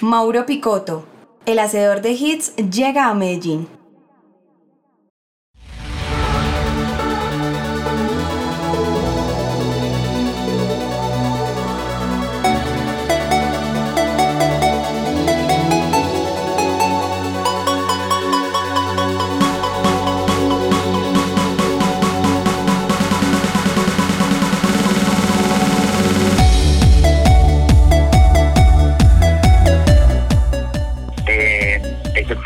Mauro Picotto, el hacedor de hits, llega a Medellín.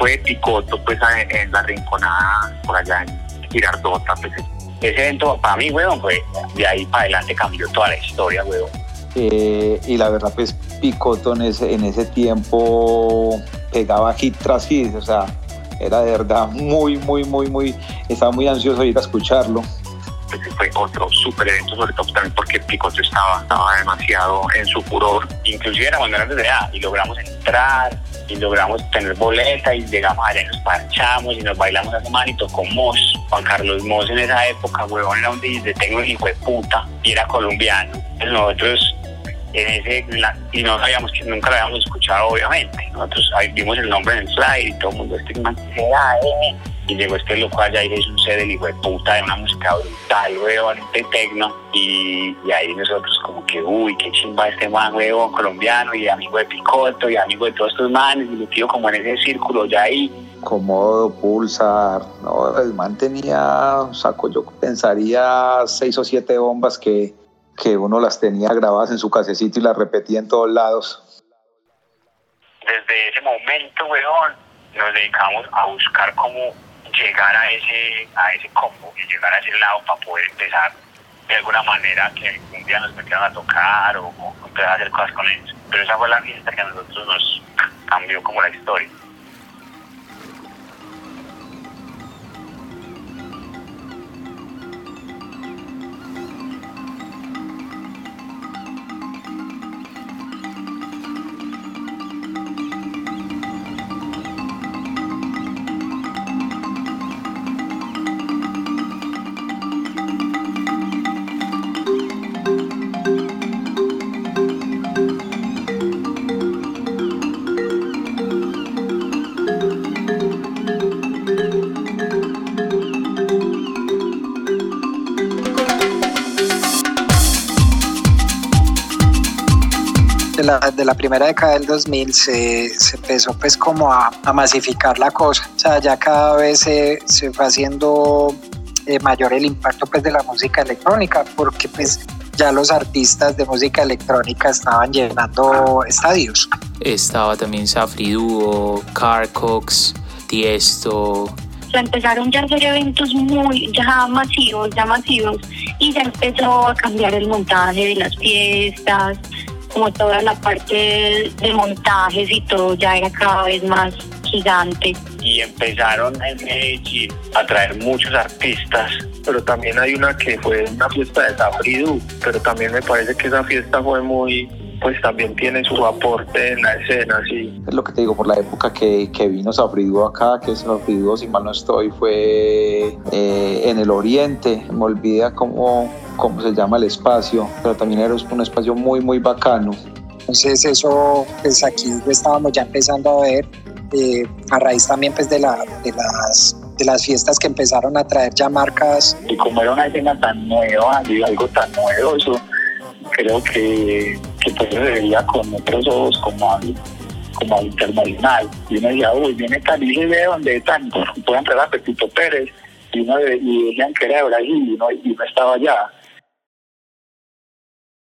Fue Picoto pues en la rinconada por allá en Girardota pues ese evento para mí weón fue de ahí para adelante cambió toda la historia weón eh, y la verdad pues Picoto en ese, en ese tiempo pegaba hit tras hit o sea era de verdad muy muy muy muy estaba muy ansioso de ir a escucharlo pues fue otro super evento, sobre todo también porque Picoto estaba, estaba demasiado en su furor. Inclusive éramos menores de edad y logramos entrar, y logramos tener boleta y llegamos allá y nos parchamos y nos bailamos a semana y tocó Moss. Juan Carlos Moss en esa época, huevón, era un DJ tengo hijo de puta y era colombiano. Entonces nosotros en ese, y no sabíamos que nunca lo habíamos escuchado obviamente. Nosotros ahí vimos el nombre en el slide y todo el mundo este y llegó este loco allá y es un set del hijo de puta de una música brutal, weón, de tecno. Y, y, ahí nosotros como que, uy, qué chimba este man, weón, colombiano y amigo de Picoto y amigo de todos estos manes y metido como en ese círculo ya ahí. Comodo, Pulsar, no, el man tenía, saco, yo pensaría seis o siete bombas que, que uno las tenía grabadas en su casecito y las repetía en todos lados. Desde ese momento, weón, nos dedicamos a buscar cómo llegar a ese, a ese combo y llegar a ese lado para poder empezar de alguna manera que un día nos metieran a tocar o, o empezar a hacer cosas con ellos. Pero esa fue la fiesta que a nosotros nos cambió como la historia. De la primera década del 2000 se, se empezó pues como a, masificar la cosa. O sea, ya cada vez se, se fue haciendo eh, mayor el impacto pues de la música electrónica porque pues ya los artistas de música electrónica estaban llenando estadios. Estaba también Safri Duo, Carcox, Tiesto. Se empezaron ya a hacer eventos muy ya masivos, ya masivos y ya empezó a cambiar el montaje de las fiestas, como toda la parte de montajes y todo ya era cada vez más gigante. Y empezaron en Medellín a traer muchos artistas. Pero también hay una que fue una fiesta de Safridu, pero también me parece que esa fiesta fue muy, pues también tiene su aporte en la escena, sí. Es lo que te digo, por la época que, que vino Safridu acá, que Safridu, si mal no estoy, fue eh, en el oriente, me olvida cómo cómo se llama el espacio, pero también era un espacio muy, muy bacano. Entonces eso, pues aquí estábamos ya empezando a ver, eh, a raíz también pues de, la, de, las, de las fiestas que empezaron a traer ya marcas. Y como era una escena tan nueva y algo tan novedoso, creo que, que pues se veía con otros ojos como al, como al internacional. Y uno decía, uy, viene tan y ve dónde están, pueden entrar a Pepito Pérez, y uno y decían que era de Brasil y no, y no estaba allá